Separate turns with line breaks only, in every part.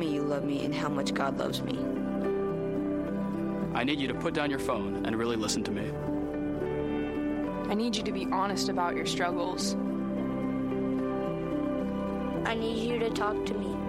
me you love me and how much God loves me.
I need you to put down your phone and really listen to me.
I need you to be honest about your struggles.
I need you to talk to me.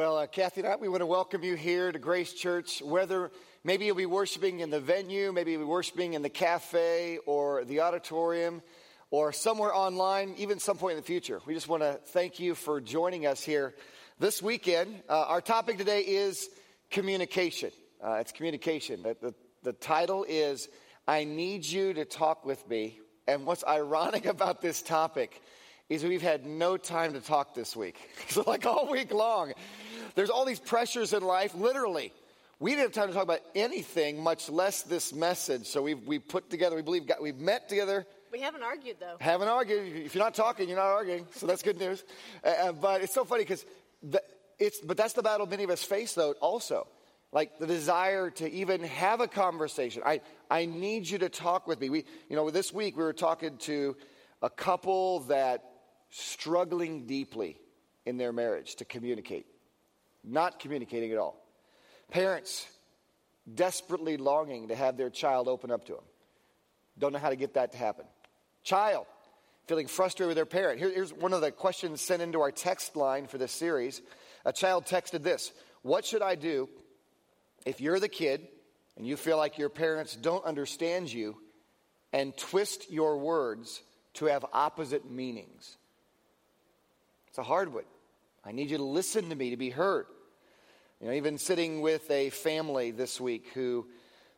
Well, uh, Kathy and I, we want to welcome you here to Grace Church. Whether maybe you'll be worshiping in the venue, maybe you'll be worshiping in the cafe or the auditorium or somewhere online, even some point in the future. We just want to thank you for joining us here this weekend. Uh, our topic today is communication. Uh, it's communication. The, the, the title is I Need You to Talk with Me. And what's ironic about this topic is we've had no time to talk this week. so, like all week long, there's all these pressures in life, literally. We didn't have time to talk about anything, much less this message. So we've we put together, we believe, got, we've met together.
We haven't argued though.
Haven't argued. If you're not talking, you're not arguing. So that's good news. Uh, but it's so funny because it's, but that's the battle many of us face, though, also. Like the desire to even have a conversation. I, I need you to talk with me. We, you know, this week we were talking to a couple that struggling deeply in their marriage to communicate, not communicating at all. Parents desperately longing to have their child open up to them, don't know how to get that to happen. Child feeling frustrated with their parent. Here, here's one of the questions sent into our text line for this series. A child texted this What should I do if you're the kid and you feel like your parents don't understand you and twist your words to have opposite meanings? It's a hard one. I need you to listen to me to be heard. You know, even sitting with a family this week who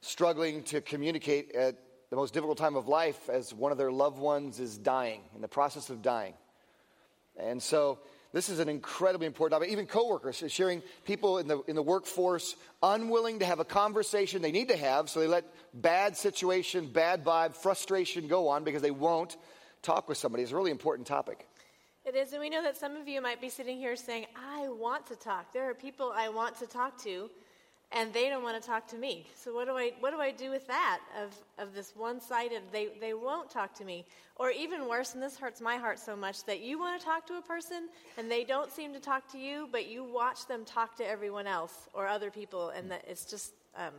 struggling to communicate at the most difficult time of life as one of their loved ones is dying, in the process of dying. And so this is an incredibly important topic. Even coworkers sharing people in the, in the workforce unwilling to have a conversation they need to have, so they let bad situation, bad vibe, frustration go on because they won't talk with somebody. It's a really important topic.
It is, and we know that some of you might be sitting here saying, I want to talk. There are people I want to talk to, and they don't want to talk to me. So what do I what do I do with that of, of this one-sided they, they won't talk to me? Or even worse, and this hurts my heart so much, that you want to talk to a person and they don't seem to talk to you, but you watch them talk to everyone else or other people, and that it's just um,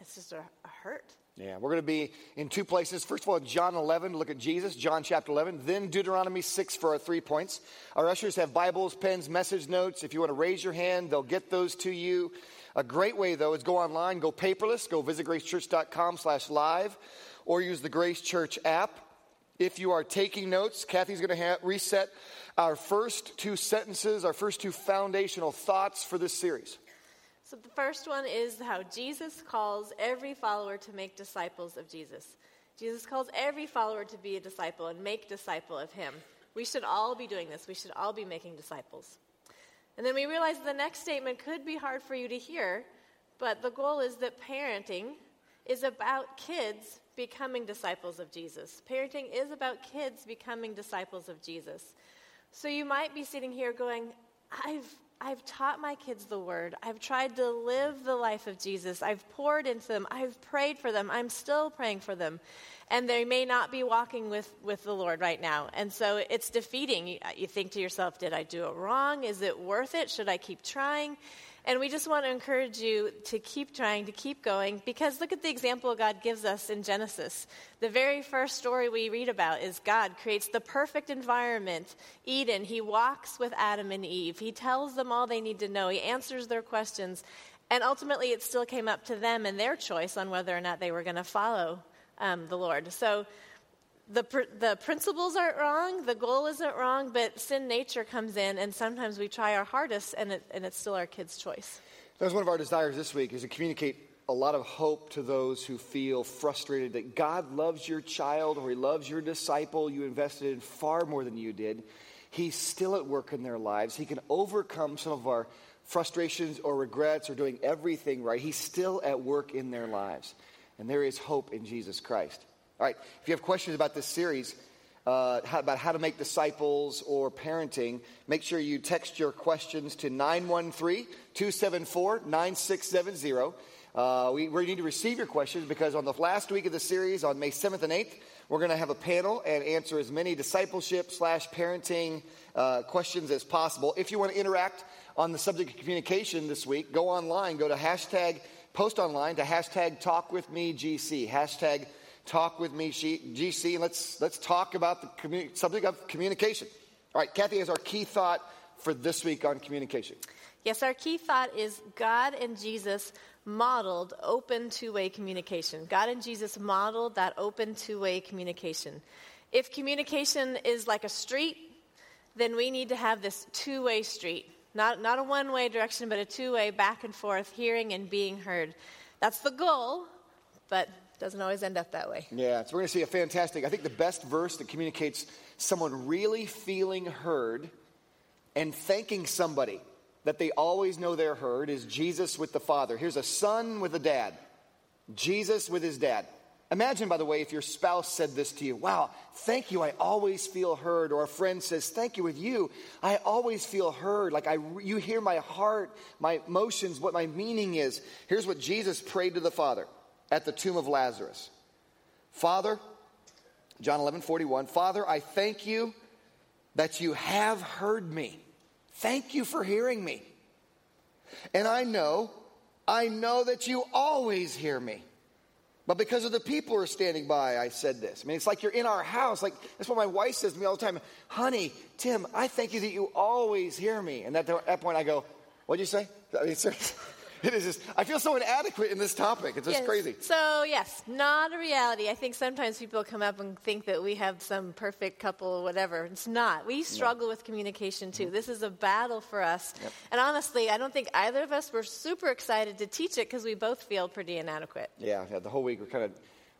it's just a, a hurt.
Yeah, we're going to be in two places. First of all, John 11, look at Jesus, John chapter 11. Then Deuteronomy 6 for our three points. Our ushers have Bibles, pens, message notes. If you want to raise your hand, they'll get those to you. A great way, though, is go online, go paperless, go visit gracechurch.com slash live, or use the Grace Church app. If you are taking notes, Kathy's going to ha- reset our first two sentences, our first two foundational thoughts for this series.
So the first one is how Jesus calls every follower to make disciples of Jesus. Jesus calls every follower to be a disciple and make disciple of him. We should all be doing this. We should all be making disciples. And then we realize the next statement could be hard for you to hear, but the goal is that parenting is about kids becoming disciples of Jesus. Parenting is about kids becoming disciples of Jesus. So you might be sitting here going, I've I've taught my kids the word. I've tried to live the life of Jesus. I've poured into them. I've prayed for them. I'm still praying for them. And they may not be walking with, with the Lord right now. And so it's defeating. You, think to yourself, did I do it wrong? Is it worth it? Should I keep trying? And we just want to encourage you to keep trying, to keep going, because look at the example God gives us in Genesis. The very first story we read about is God creates the perfect environment, Eden. He walks with Adam and Eve. He tells them all they need to know, He answers their questions. And ultimately, it still came up to them and their choice on whether or not they were going to follow um, the Lord. So, the, pr- the principles aren't wrong, the goal isn't wrong, but sin nature comes in, and sometimes we try our hardest, and, it, and it's still our kid's choice.
That's one of our desires this week is to communicate a lot of hope to those who feel frustrated that God loves your child or He loves your disciple you invested in far more than you did. He's still at work in their lives. He can overcome some of our frustrations or regrets or doing everything right. He's still at work in their lives. And there is hope in Jesus Christ. All right, if you have questions about this series, uh, how, about how to make disciples or parenting, make sure you text your questions to 913 274 9670. Uh, we, need to receive your questions because on the last week of the series, on May 7th and 8th, we're going to have a panel and answer as many discipleship slash parenting uh, questions as possible. If you want to interact on the subject of communication this week, go online, go to hashtag, post online to hashtag talk with me GC, hashtag talk with me GC, and let's, let's talk about the subject of communication. All right, Kathy has our key thought for this week on communication.
Yes, our key thought is God and Jesus modeled open two way communication. God and Jesus modeled that open two way communication. If communication is like a street, then we need to have this two way street. Not, not a one way direction, but a two way back and forth, hearing and being heard. That's the goal, but doesn't always end up that way.
Yeah, so we're going to see a fantastic, I think the best verse that communicates someone really feeling heard and thanking somebody that they always know they're heard is Jesus with the Father. Here's a son with a dad, Jesus with his dad. Imagine, by the way, if your spouse said this to you Wow, thank you, I always feel heard. Or a friend says, Thank you with you, I always feel heard. Like I, you hear my heart, my emotions, what my meaning is. Here's what Jesus prayed to the Father at the tomb of Lazarus Father, John 11 41, Father, I thank you that you have heard me. Thank you for hearing me. And I know, I know that you always hear me. But because of the people who are standing by, I said this. I mean, it's like you're in our house. Like that's what my wife says to me all the time. Honey, Tim, I thank you that you always hear me. And at that point, I go, "What'd you say?" I mean, it is just, I feel so inadequate in this topic. It's just
Yes.
crazy.
So, yes, not a reality. I think sometimes people come up and think that we have some perfect couple or whatever. It's not. We struggle with communication too. Mm-hmm. This is a battle for us. And honestly, I don't think either of us were super excited to teach it because we both feel pretty inadequate.
Yeah, yeah, the whole week we're kind of,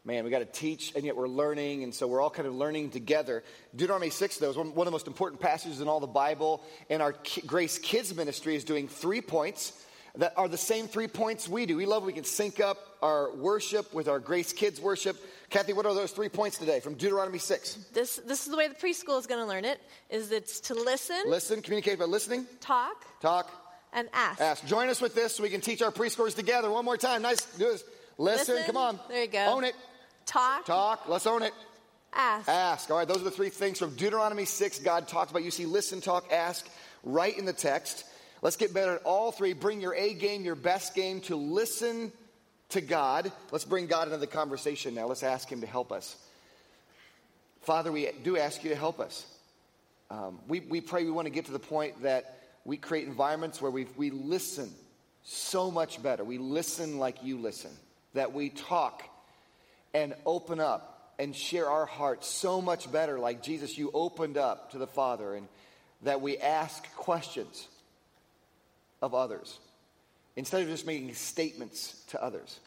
man, we got to teach, and yet we're learning, and so we're all kind of learning together. Deuteronomy 6, though, is one, one of the most important passages in all the Bible, and our Ki- Grace Kids ministry is doing three points that are the same three points we do. We love we can sync up our worship with our Grace Kids worship. Kathy, what are those three points today from Deuteronomy 6?
This, this is the way the preschool is going to learn it, is it's to listen,
Listen, communicate by listening,
talk,
talk,
and ask.
ask. Join us with this so we can teach our preschoolers together. One more time. Nice. Do this. Listen,
Listen.
come on.
There you go.
Own it.
Talk,
Talk. Let's own it.
ask.
Ask. All right, those are the three things from Deuteronomy 6 God talks about. You see, listen, talk, ask right in the text. Let's get better at all three. Bring your A game, your best game to listen to God. Let's bring God into the conversation now. Let's ask Him to help us. Father, we do ask you to help us. Um, we, we pray we want to get to the point that we create environments where we, we listen so much better. We listen like you listen, that we talk and open up and share our hearts so much better, like Jesus, you opened up to the Father, and that we ask questions of others instead of just making statements to others.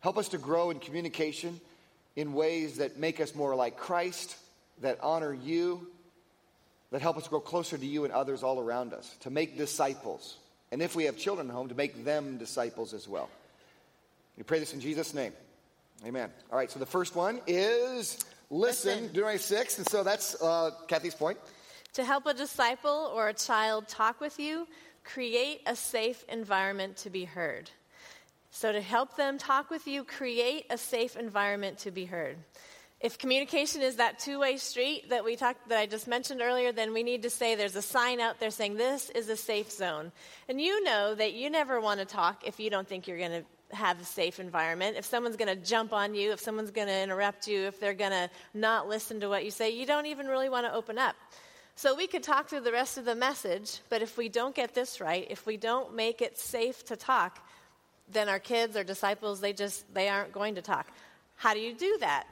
Help us to grow in communication in ways that make us more like Christ, that honor you, that help us grow closer to you and others all around us, to make disciples. And if we have children at home, to make them disciples as well. We pray this in Jesus' name. Amen. All right, so the first one is listen,
Listen.
Deuteronomy 6. And so that's uh, Kathy's point.
To help a disciple or a child talk with you, create a safe environment to be heard. So, to help them talk with you, create a safe environment to be heard. If communication is that two-way street that we talked that I just mentioned earlier, then we need to say there's a sign out there saying this is a safe zone. And you know that you never want to talk if you don't think you're going to have a safe environment. If someone's going to jump on you, if someone's going to interrupt you, if they're going to not listen to what you say, you don't even really want to open up. So we could talk through the rest of the message, but if we don't get this right, if we don't make it safe to talk, then our kids, our disciples, they just they aren't going to talk. How do you do that?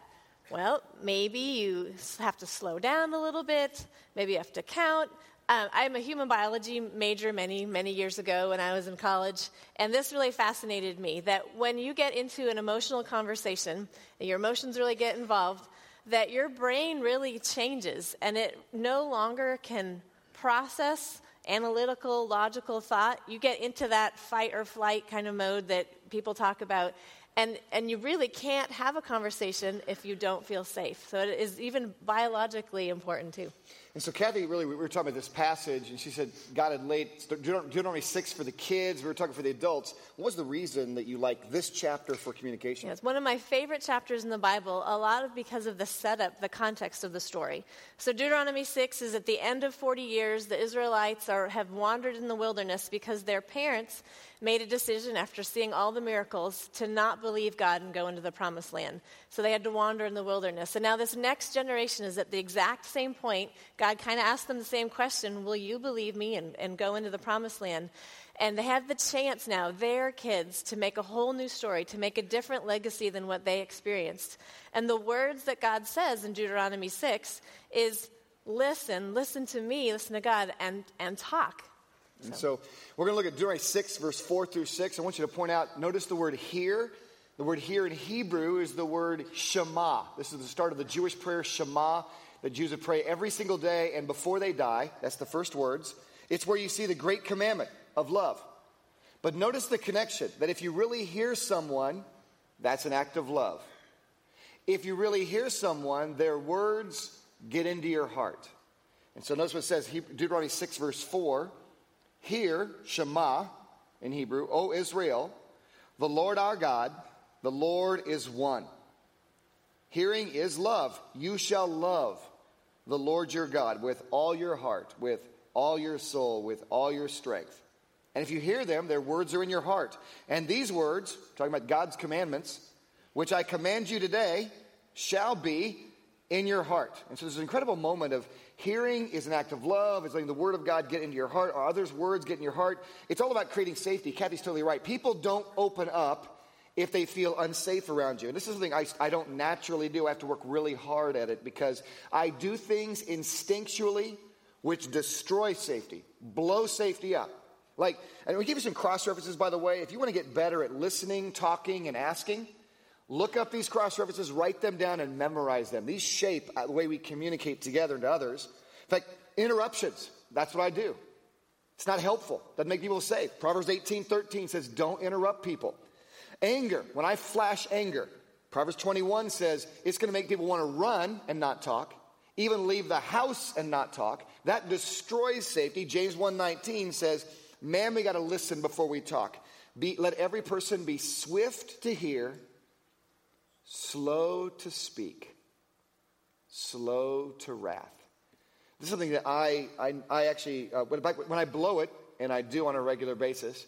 Well, maybe you have to slow down a little bit, maybe you have to count. Um, I'm a human biology major many, many years ago when I was in college, and this really fascinated me that when you get into an emotional conversation, your emotions really get involved, that your brain really changes and it no longer can process analytical, logical thought. You get into that fight or flight kind of mode that people talk about. And, and you really can't have a conversation if you don't feel safe. So it is even biologically important, too.
And so, Kathy, really, we were talking about this passage, and she said God had laid Deuteronomy 6 for the kids. We were talking for the adults. What was the reason that you like this chapter for communication?
Yeah, it's one of my favorite chapters in the Bible, a lot of because of the setup, the context of the story. So, Deuteronomy 6 is at the end of 40 years. The Israelites are, have wandered in the wilderness because their parents made a decision after seeing all the miracles to not believe God and go into the promised land. So they had to wander in the wilderness. And now this next generation is at the exact same point. God kind of asked them the same question Will you believe me and, and go into the promised land? And they have the chance now, their kids, to make a whole new story, to make a different legacy than what they experienced. And the words that God says in Deuteronomy 6 is listen, listen to me, listen to God, and, and talk.
And so we're going to look at Deuteronomy 6, verse 4 through 6. I want you to point out, notice the word here. The word here in Hebrew is the word Shema. This is the start of the Jewish prayer Shema that Jews would pray every single day and before they die. That's the first words. It's where you see the great commandment of love. But notice the connection that if you really hear someone, that's an act of love. If you really hear someone, their words get into your heart. And so notice what it says, Deuteronomy 6, verse 4. Hear, Shema in Hebrew, O Israel, the Lord our God, the Lord is one. Hearing is love. You shall love the Lord your God with all your heart, with all your soul, with all your strength. And if you hear them, their words are in your heart. And these words, talking about God's commandments, which I command you today, shall be in your heart. And so there's an incredible moment of hearing is an act of love. It's letting the word of God get into your heart or others' words get in your heart. It's all about creating safety. Kathy's totally right. People don't open up if they feel unsafe around you. And this is something I, I don't naturally do. I have to work really hard at it because I do things instinctually which destroy safety, blow safety up. Like, and we give you some cross references, by the way. If you want to get better at listening, talking, and asking, Look up these cross references, write them down, and memorize them. These shape uh, the way we communicate together and to others. In fact, interruptions, that's what I do. It's not helpful, doesn't make people safe. Proverbs 18 13 says, Don't interrupt people. Anger, when I flash anger, Proverbs 21 says it's going to make people want to run and not talk, even leave the house and not talk. That destroys safety. James 1:19 says, "Man, we got to listen before we talk. Be, let every person be swift to hear, slow to speak, slow to wrath. This is something that I, I, I actually, uh, when, when I blow it, and I do on a regular basis,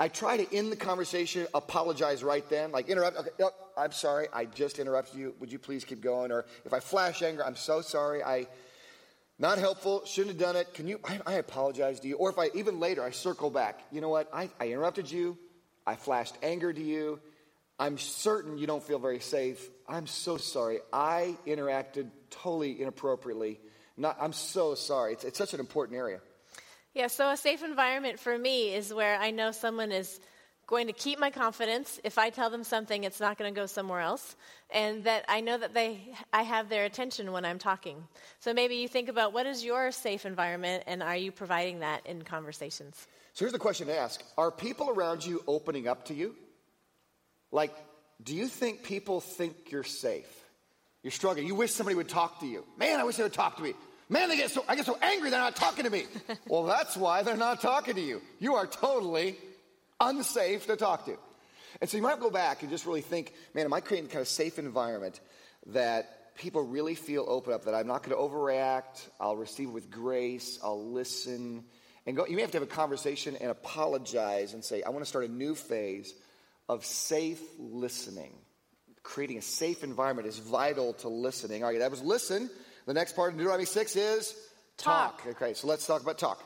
I try to end the conversation, apologize right then, like interrupt. Okay, oh, I'm sorry, I just interrupted you. Would you please keep going? Or if I flash anger, I'm so sorry. I not helpful. Shouldn't have done it. Can you? I, I apologize to you. Or if I even later I circle back. You know what? I, I interrupted you. I flashed anger to you. I'm certain you don't feel very safe. I'm so sorry. I interacted totally inappropriately. Not, I'm so sorry. It's, it's such an important area.
Yeah, so a safe environment for me is where I know someone is going to keep my confidence. If I tell them something, it's not going to go somewhere else. And that I know that they, I have their attention when I'm talking. So maybe you think about what is your safe environment and are you providing that in conversations?
So here's the question to ask Are people around you opening up to you? Like, do you think people think you're safe? You're struggling. You wish somebody would talk to you. Man, I wish they would talk to me. Man, they get so I get so angry they're not talking to me. well, that's why they're not talking to you. You are totally unsafe to talk to. And so you might go back and just really think, man, am I creating kind of safe environment that people really feel open up, that I'm not going to overreact, I'll receive with grace, I'll listen, and go. You may have to have a conversation and apologize and say, I want to start a new phase of safe listening. Creating a safe environment is vital to listening. All right, that was listen. The next part of Deuteronomy 6 is talk. talk. Okay, so let's talk about talk.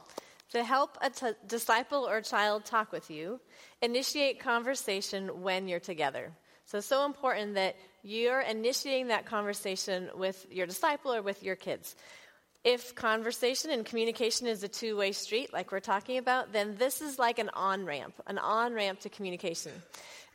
To help a t- disciple or child talk with you, initiate conversation when you're together. So it's so important that you're initiating that conversation with your disciple or with your kids. If conversation and communication is a two way street, like we're talking about, then this is like an on ramp, an on ramp to communication.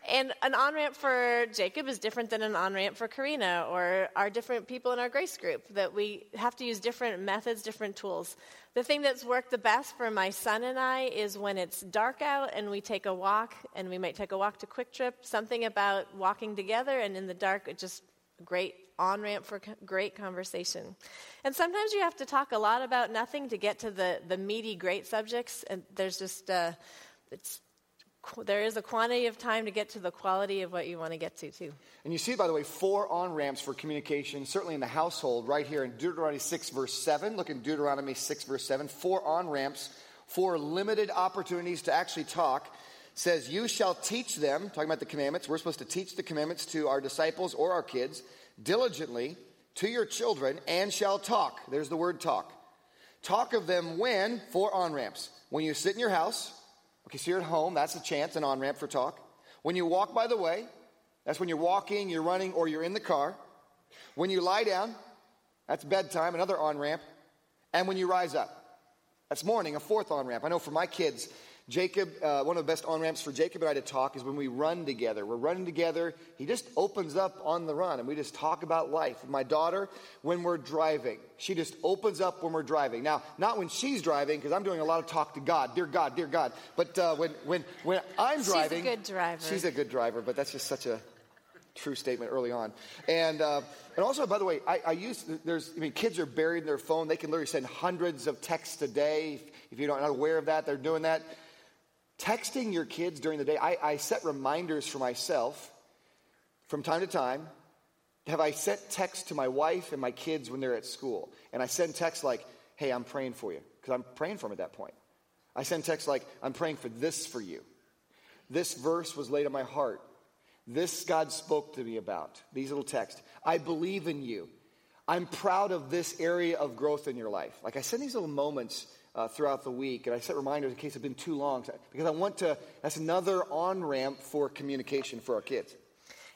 And an on ramp for Jacob is different than an on ramp for Karina or our different people in our grace group, that we have to use different methods, different tools. The thing that's worked the best for my son and I is when it's dark out and we take a walk, and we might take a walk to QuikTrip, something about walking together and in the dark, it just great on ramp for great conversation. And sometimes you have to talk a lot about nothing to get to the, the meaty, great subjects, and there's just, uh, it's there is a quantity of time to get to the quality of what you want to get to, too.
And you see, by the way, four on ramps for communication, certainly in the household, right here in Deuteronomy 6, verse 7. Look in Deuteronomy 6, verse 7. Four on ramps, four limited opportunities to actually talk. Says, You shall teach them, talking about the commandments. We're supposed to teach the commandments to our disciples or our kids diligently to your children and shall talk. There's the word talk. Talk of them when? Four on ramps. When you sit in your house, Okay, so you're at home, that's a chance, an on ramp for talk. When you walk by the way, that's when you're walking, you're running, or you're in the car. When you lie down, that's bedtime, another on ramp. And when you rise up, that's morning, a fourth on ramp. I know for my kids, Jacob, uh, one of the best on ramps for Jacob and I to talk is when we run together. We're running together. He just opens up on the run and we just talk about life. My daughter, when we're driving, she just opens up when we're driving. Now, not when she's driving, because I'm doing a lot of talk to God, dear God, dear God. But uh, when, when, when I'm driving.
She's a good driver.
She's a good driver, but that's just such a true statement early on. And, uh, and also, by the way, I, I use, there's, I mean, kids are buried in their phone. They can literally send hundreds of texts a day. If you're not aware of that, they're doing that. Texting your kids during the day, I, I set reminders for myself from time to time. Have I sent texts to my wife and my kids when they're at school? And I send texts like, hey, I'm praying for you, because I'm praying for them at that point. I send texts like, I'm praying for this for you. This verse was laid on my heart. This God spoke to me about. These little texts. I believe in you. I'm proud of this area of growth in your life. Like I send these little moments uh, throughout the week. And I set reminders in case it's been too long because I want to, that's another on ramp for communication for our kids.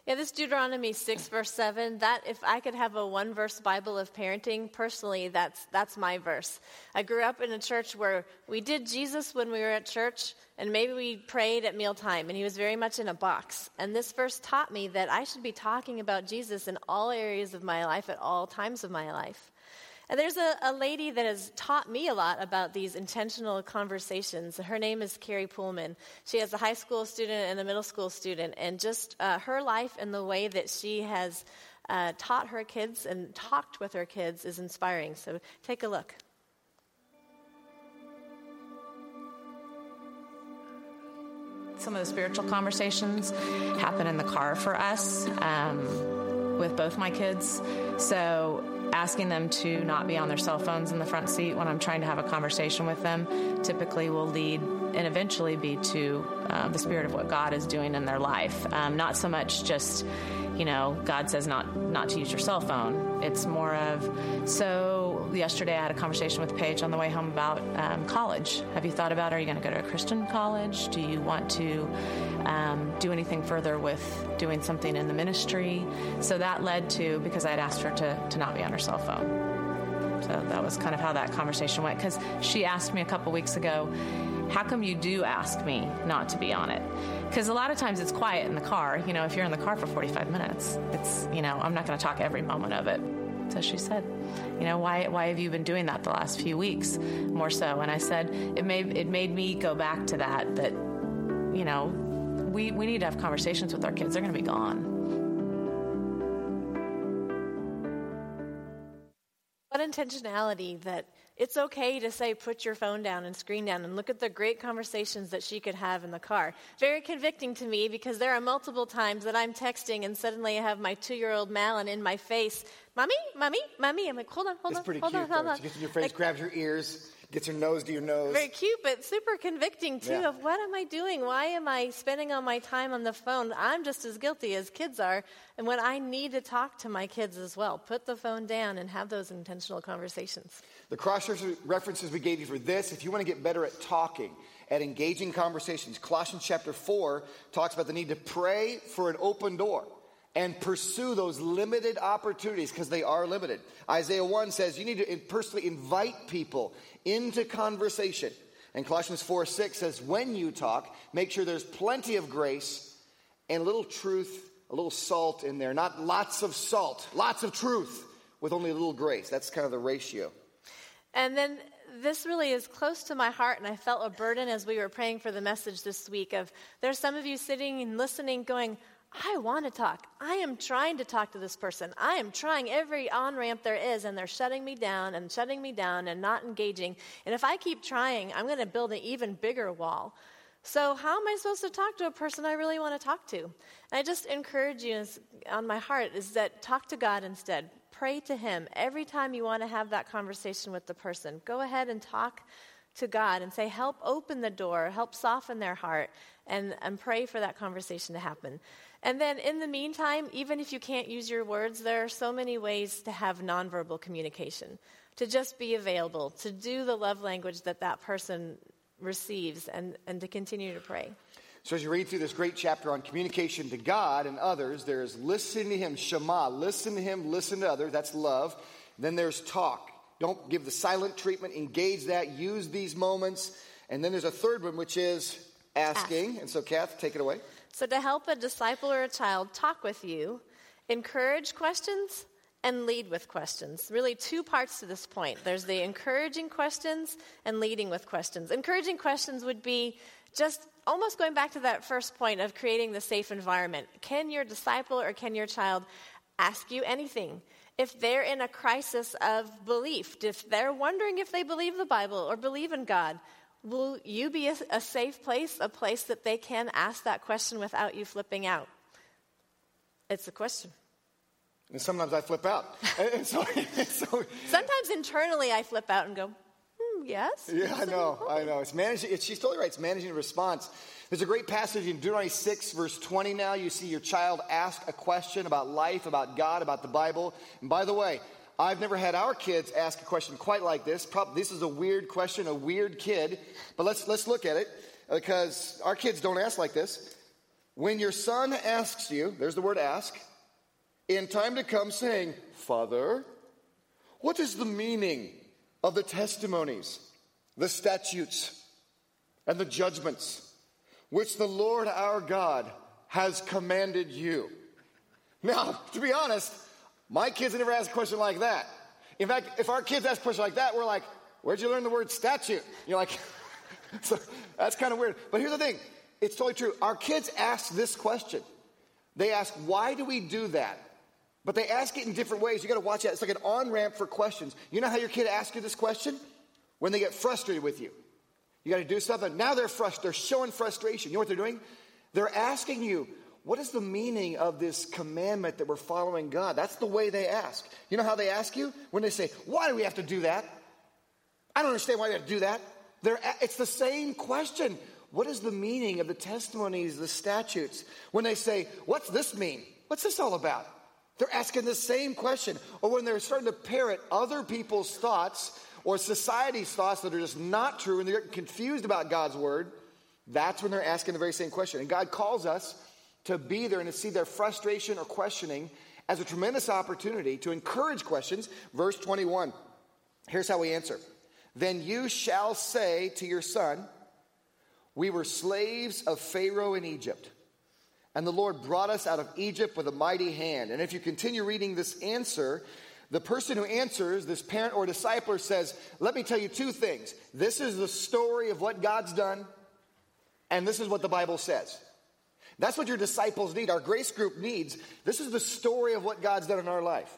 Yeah, this Deuteronomy 6, verse 7, that if I could have a one verse Bible of parenting, personally, that's, that's my verse. I grew up in a church where we did Jesus when we were at church, and maybe we prayed at mealtime, and he was very much in a box. And this verse taught me that I should be talking about Jesus in all areas of my life at all times of my life. And there's a, a, lady that has taught me a lot about these intentional conversations. Her name is Carrie Pullman. She has a high school student and a middle school student, and just uh, her life and the way that she has uh, taught her kids and talked with her kids is inspiring. So take a look.
Some of the spiritual conversations happen in the car for us um, with both my kids. So asking them to not be on their cell phones in the front seat when I'm trying to have a conversation with them typically will lead and eventually be to um, the spirit of what God is doing in their life. Um, not so much just, you know, God says not not to use your cell phone. It's more of so. Yesterday, I had a conversation with Paige on the way home about um, college. Have you thought about are you going to go to a Christian college? Do you want to um, do anything further with doing something in the ministry? So that led to because I had asked her to to not be on her cell phone. So that was kind of how that conversation went because she asked me a couple weeks ago how come you do ask me not to be on it? Because a lot of times it's quiet in the car. You know, if you're in the car for 45 minutes, it's, you know, I'm not going to talk every moment of it. So she said, you know, why, why have you been doing that the last few weeks more so? And I said, it made, it made me go back to that, that, you know, we, we need to have conversations with our kids. They're going to be gone.
What intentionality that it's okay to say, put your phone down and screen down and look at the great conversations that she could have in the car. Very convicting to me because there are multiple times that I'm texting and suddenly I have my two year old Malin in my face. Mommy, mommy, mommy. I'm like, hold on, hold
it's
on.
pretty
hold
cute.
On, hold on.
She gets in your face,
like,
grabs your ears gets her nose to your nose.
Very cute, but super convicting too.
Yeah.
Of what am I doing? Why am I spending all my time on the phone? I'm just as guilty as kids are, and when I need to talk to my kids as well, put the phone down and have those intentional conversations.
The cross references we gave you for this, if you want to get better at talking, at engaging conversations, Colossians chapter 4 talks about the need to pray for an open door. and pursue those limited opportunities because they are limited. Isaiah 1 says you need to personally invite people into conversation. And Colossians 4 6 says, when you talk, make sure there's plenty of grace and a little truth, a little salt in there. Not lots of salt, lots of truth with only a little grace. That's kind of the ratio.
And then this really is close to my heart, and I felt a burden as we were praying for the message this week. Of there's some of you sitting and listening, going, I want to talk. I am trying to talk to this person. I am trying every on ramp there is, and they're shutting me down and shutting me down and not engaging. And if I keep trying, I'm going to build an even bigger wall. So, how am I supposed to talk to a person I really want to talk to? And I just encourage you on my heart is that talk to God instead. Pray to Him. Every time you want to have that conversation with the person, go ahead and talk to God and say, Help open the door, help soften their heart, and, and pray for that conversation to happen. And then in the meantime, even if you can't use your words, there are so many ways to have nonverbal communication, to just be available, to do the love language that that person receives, and, and to continue to pray.
So, as you read through this great chapter on communication to God and others, there's listening to Him, Shema, listen to Him, listen to others, that's love. Then there's talk. Don't give the silent treatment, engage that, use these moments. And then there's a third one, which is asking. Ask. And so, Kath, take it away.
So, to help a disciple or a child talk with you, encourage questions and lead with questions. Really, two parts to this point there's the encouraging questions and leading with questions. Encouraging questions would be just almost going back to that first point of creating the safe environment. Can your disciple or can your child ask you anything? If they're in a crisis of belief, if they're wondering if they believe the Bible or believe in God, Will you be a, a, safe place, a place that they can ask that question without you flipping out? It's a question.
And sometimes I flip out. so,
so, sometimes internally I flip out and go, hmm, yes.
Yeah, I know, I know. It's managing, it's, she's totally right. It's managing response. There's a great passage in Deuteronomy 6, verse 20 now. You see your child ask a question about life, about God, about the Bible. And by the way, I've never had our kids ask a question quite like this. Probably, this is a weird question, a weird kid, but let's, let's look at it because our kids don't ask like this. When your son asks you, there's the word ask, in time to come saying, Father, what is the meaning of the testimonies, the statutes, and the judgments which the Lord our God has commanded you? Now, to be honest, my kids never ask a question like that. In fact, if our kids ask a question like that, we're like, where'd you learn the word statute? You're like, so that's kind of weird. But here's the thing it's totally true. Our kids ask this question. They ask, why do we do that? But they ask it in different ways. You got to watch that. It's like an on ramp for questions. You know how your kid asks you this question? When they get frustrated with you. You got to do something. Now they're frustrated. They're showing frustration. You know what they're doing? They're asking you, what is the meaning of this commandment that we're following God? That's the way they ask. You know how they ask you? When they say, Why do we have to do that? I don't understand why we have to do that. They're, it's the same question. What is the meaning of the testimonies, the statutes? When they say, What's this mean? What's this all about? They're asking the same question. Or when they're starting to parrot other people's thoughts or society's thoughts that are just not true and they're confused about God's word, that's when they're asking the very same question. And God calls us to be there and to see their frustration or questioning as a tremendous opportunity to encourage questions. Verse 21. Here's how we answer Then you shall say to your son, We were slaves of Pharaoh in Egypt, and the Lord brought us out of Egypt with a mighty hand. And if you continue reading this answer, the person who answers, this parent or discipler, says, Let me tell you two things. This is the story of what God's done, and this is what the Bible says. That's what your disciples need, our grace group needs. This is the story of what God's done in our life.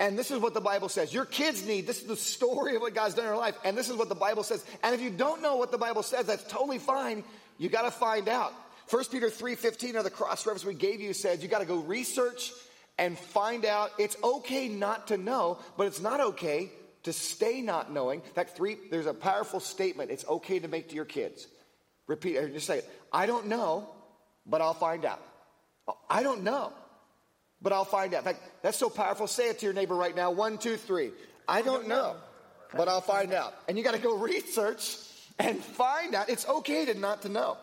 And this is what the Bible says. Your kids need, this is the story of what God's done in our life. And this is what the Bible says. And if you don't know what the Bible says, that's totally fine. You got to find out. 1 Peter 3.15 or the cross reference we gave you said you got to go research and find out. It's okay not to know, but it's not okay to stay not knowing. In fact, three, there's a powerful statement it's okay to make to your kids. Repeat, just say it. I don't know, but I'll find out. I don't know, but I'll find out. In fact, that's so powerful. Say it to your neighbor right now. One, two, three. I don't know, but I'll find out. And you got to go research and find out. It's okay to not to know.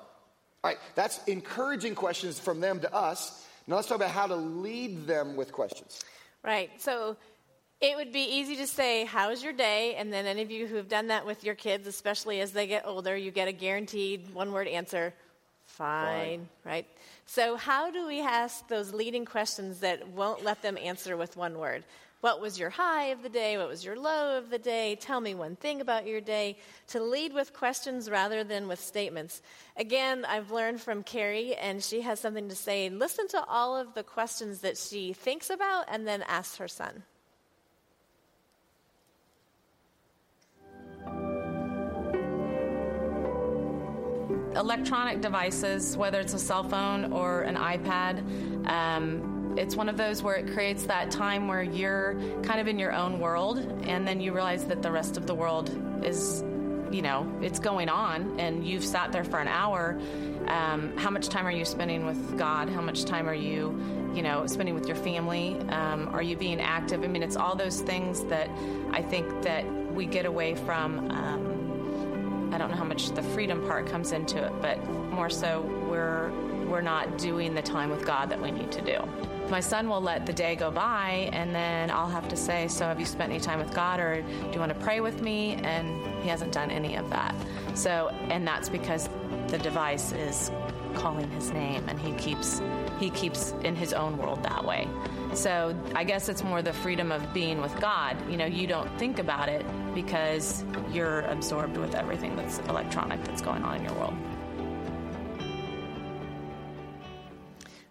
All right, that's encouraging questions from them to us. Now let's talk about how to lead them with questions.
Right. So it would be easy to say, How's your day? And then any of you who have done that with your kids, especially as they get older, you get a guaranteed one word answer Fine, right? So, how do we ask those leading questions that won't let them answer with one word? What was your high of the day? What was your low of the day? Tell me one thing about your day. To lead with questions rather than with statements. Again, I've learned from Carrie, and she has something to say. Listen to all of the questions that she thinks about and then ask her son.
Electronic devices, whether it's a cell phone or an iPad, um, it's one of those where it creates that time where you're kind of in your own world, and then you realize that the rest of the world is, you know, it's going on, and you've sat there for an hour. Um, how much time are you spending with God? How much time are you, you know, spending with your family? Um, are you being active? I mean, it's all those things that I think that we get away from um, I don't know how much the freedom part comes into it, but more so we're we're not doing the time with God that we need to do. My son will let the day go by, and then I'll have to say, "So, have you spent any time with God, or do you want to pray with me?" And he hasn't done any of that. So, and that's because the device is calling his name, and he keeps he keeps in his own world that way. So I guess it's more the freedom of being with God. You know, you don't think about it because you're absorbed with everything that's electronic that's going on in your world.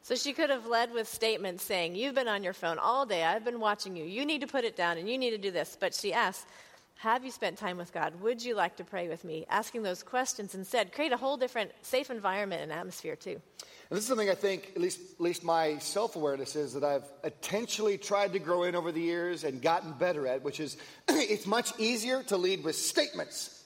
So she could have led with statements saying, You've been on your phone all day. I've been watching you. You need to put it down and you need to do this. But she asked, Have you spent time with God? Would you like to pray with me? Asking those questions instead create a whole different safe environment and atmosphere, too.
And this is something I think, at least, at least my self awareness is that I've intentionally tried to grow in over the years and gotten better at, which is it's much easier to lead with statements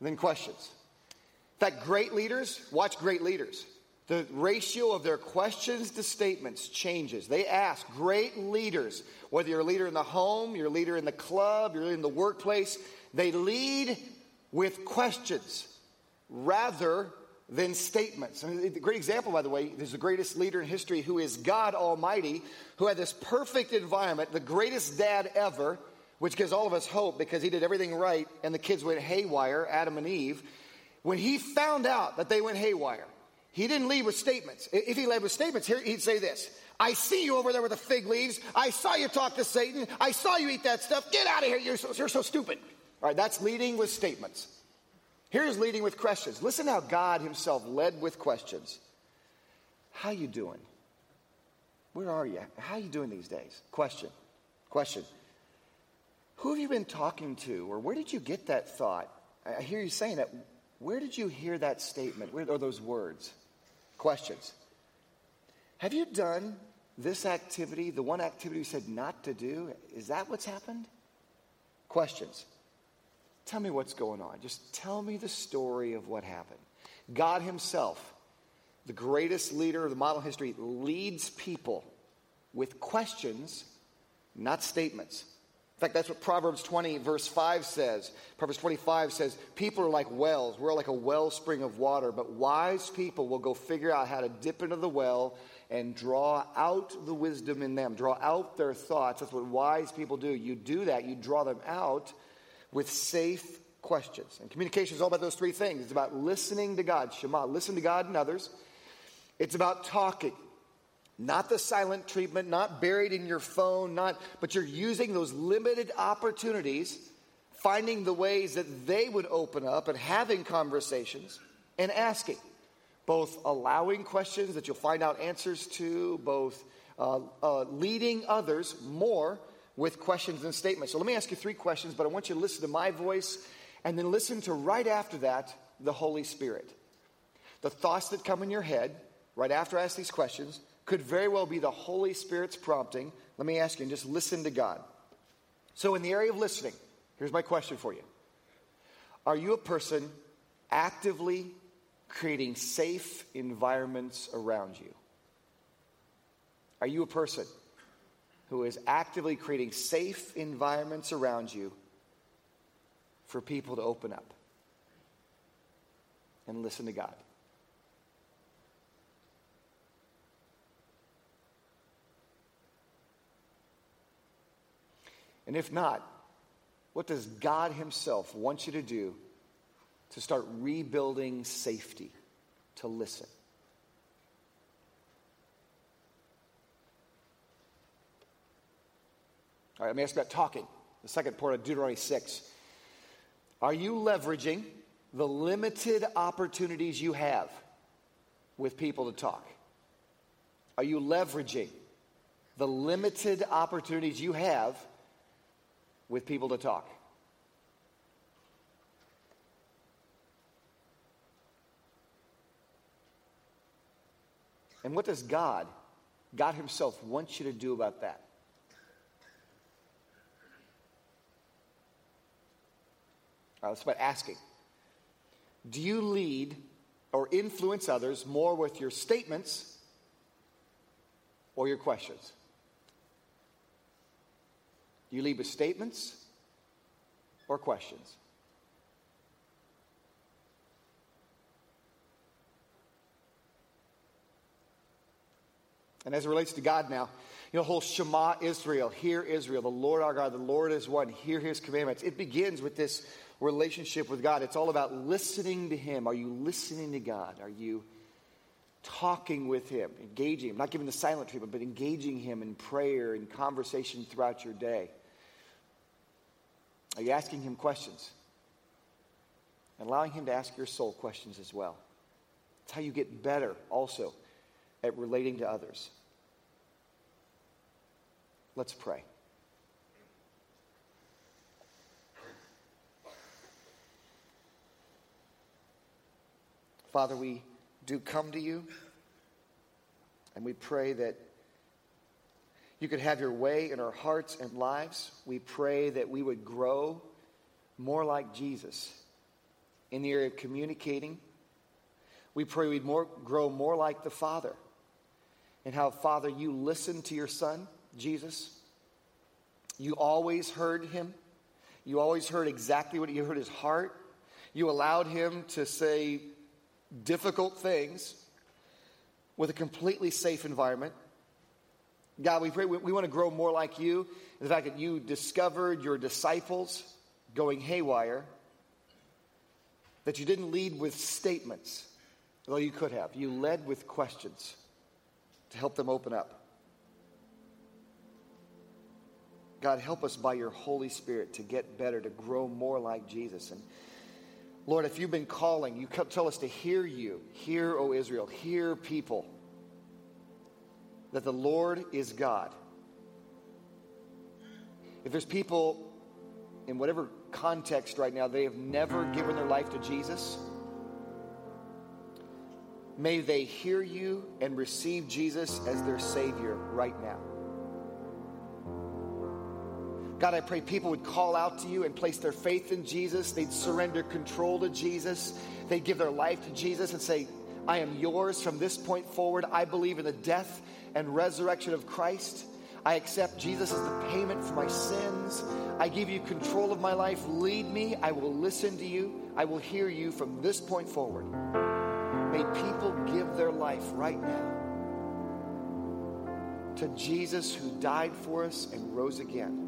than questions. In fact, great leaders, watch great leaders. The ratio of their questions to statements changes. They ask great leaders, whether you're a leader in the home, you're a leader in the club, you're in the workplace, they lead with questions rather than statements. And a great example, by the way, there's the greatest leader in history who is God Almighty, who had this perfect environment, the greatest dad ever, which gives all of us hope because he did everything right and the kids went haywire, Adam and Eve. When he found out that they went haywire, he didn't lead with statements. If he led with statements, here he'd say this I see you over there with the fig leaves. I saw you talk to Satan. I saw you eat that stuff. Get out of here. You're so, you're so stupid. All right, that's leading with statements. Here's leading with questions. Listen how God himself led with questions. How you doing? Where are you? How are you doing these days? Question. Question. Who have you been talking to or where did you get that thought? I hear you saying that. Where did you hear that statement? Where are those words? Questions. Have you done this activity, the one activity you said not to do? Is that what's happened? Questions. Tell me what's going on. Just tell me the story of what happened. God Himself, the greatest leader of the modern history, leads people with questions, not statements. In fact, that's what Proverbs 20, verse 5 says. Proverbs 25 says, People are like wells. We're like a wellspring of water, but wise people will go figure out how to dip into the well and draw out the wisdom in them, draw out their thoughts. That's what wise people do. You do that, you draw them out with safe questions. And communication is all about those three things. It's about listening to God, Shema, listen to God and others. It's about talking, not the silent treatment, not buried in your phone, not, but you're using those limited opportunities, finding the ways that they would open up and having conversations and asking. Both allowing questions that you'll find out answers to, both uh, uh, leading others more with questions and statements. So let me ask you three questions, but I want you to listen to my voice and then listen to right after that the Holy Spirit. The thoughts that come in your head right after I ask these questions could very well be the Holy Spirit's prompting. Let me ask you and just listen to God. So, in the area of listening, here's my question for you Are you a person actively creating safe environments around you? Are you a person who is actively creating safe environments around you for people to open up and listen to God. And if not, what does God Himself want you to do to start rebuilding safety, to listen? All right, let me ask about talking. The second part of Deuteronomy 6. Are you leveraging the limited opportunities you have with people to talk? Are you leveraging the limited opportunities you have with people to talk? And what does God, God Himself, want you to do about that? Let's about asking. Do you lead or influence others more with your statements or your questions? Do you lead with statements or questions? And as it relates to God now, you know, whole Shema Israel, hear Israel, the Lord our God, the Lord is one, hear his commandments. It begins with this relationship with God. It's all about listening to him. Are you listening to God? Are you talking with him, engaging him, not giving the silent treatment, but engaging him in prayer and conversation throughout your day? Are you asking him questions? And allowing him to ask your soul questions as well. It's how you get better also at relating to others. Let's pray. Father, we do come to you and we pray that you could have your way in our hearts and lives. We pray that we would grow more like Jesus in the area of communicating. We pray we'd more, grow more like the Father and how, Father, you listen to your Son, Jesus. You always heard him. You always heard exactly what you heard his heart. You allowed him to say difficult things with a completely safe environment. God, we pray we, we want to grow more like you. The fact that you discovered your disciples going haywire, that you didn't lead with statements, though you could have. You led with questions to help them open up. God, help us by your Holy Spirit to get better, to grow more like Jesus. And Lord, if you've been calling, you tell us to hear you. Hear, O Israel, hear people. That the Lord is God. If there's people in whatever context right now, they have never given their life to Jesus, may they hear you and receive Jesus as their Savior right now. God, I pray people would call out to you and place their faith in Jesus. They'd surrender control to Jesus. They'd give their life to Jesus and say, I am yours from this point forward. I believe in the death and resurrection of Christ. I accept Jesus as the payment for my sins. I give you control of my life. Lead me. I will listen to you. I will hear you from this point forward. May people give their life right now to Jesus who died for us and rose again.